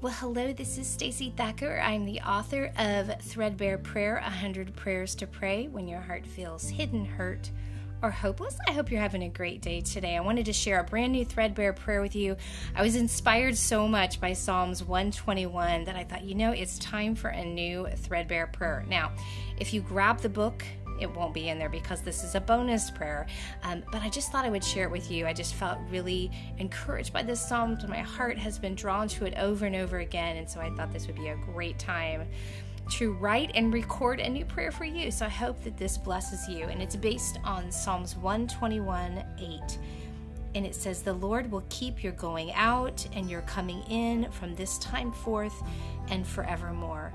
Well, hello, this is Stacey Thacker. I'm the author of Threadbare Prayer 100 Prayers to Pray When Your Heart Feels Hidden, Hurt, or Hopeless. I hope you're having a great day today. I wanted to share a brand new Threadbare prayer with you. I was inspired so much by Psalms 121 that I thought, you know, it's time for a new Threadbare prayer. Now, if you grab the book, it won't be in there because this is a bonus prayer. Um, but I just thought I would share it with you. I just felt really encouraged by this psalm. My heart has been drawn to it over and over again. And so I thought this would be a great time to write and record a new prayer for you. So I hope that this blesses you. And it's based on Psalms 121 8. And it says, The Lord will keep your going out and your coming in from this time forth and forevermore.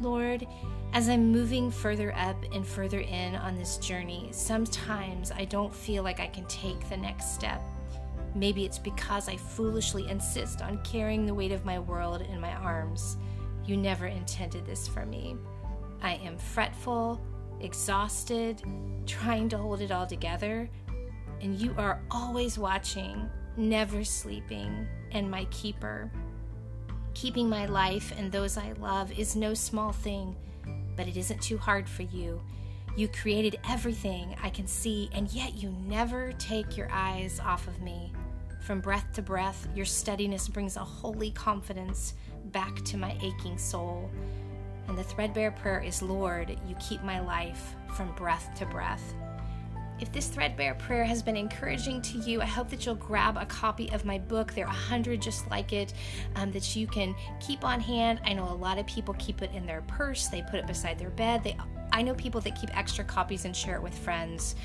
Lord, as I'm moving further up and further in on this journey, sometimes I don't feel like I can take the next step. Maybe it's because I foolishly insist on carrying the weight of my world in my arms. You never intended this for me. I am fretful, exhausted, trying to hold it all together, and you are always watching, never sleeping, and my keeper. Keeping my life and those I love is no small thing, but it isn't too hard for you. You created everything I can see, and yet you never take your eyes off of me. From breath to breath, your steadiness brings a holy confidence back to my aching soul. And the threadbare prayer is Lord, you keep my life from breath to breath. If this threadbare prayer has been encouraging to you, I hope that you'll grab a copy of my book. There are a hundred just like it um, that you can keep on hand. I know a lot of people keep it in their purse, they put it beside their bed. They, I know people that keep extra copies and share it with friends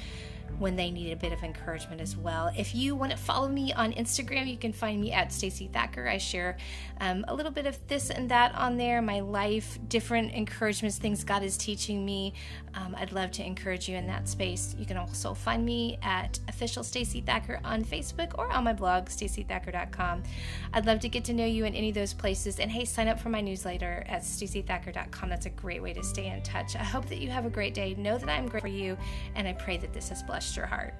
when they need a bit of encouragement as well. If you want to follow me on Instagram, you can find me at Stacey Thacker. I share um, a little bit of this and that on there, my life, different encouragements, things God is teaching me. Um, I'd love to encourage you in that space. You can also find me at official Stacey Thacker on Facebook or on my blog, staceythacker.com. I'd love to get to know you in any of those places. And hey, sign up for my newsletter at staceythacker.com. That's a great way to stay in touch. I hope that you have a great day. Know that I'm great for you, and I pray that this has blessed your heart.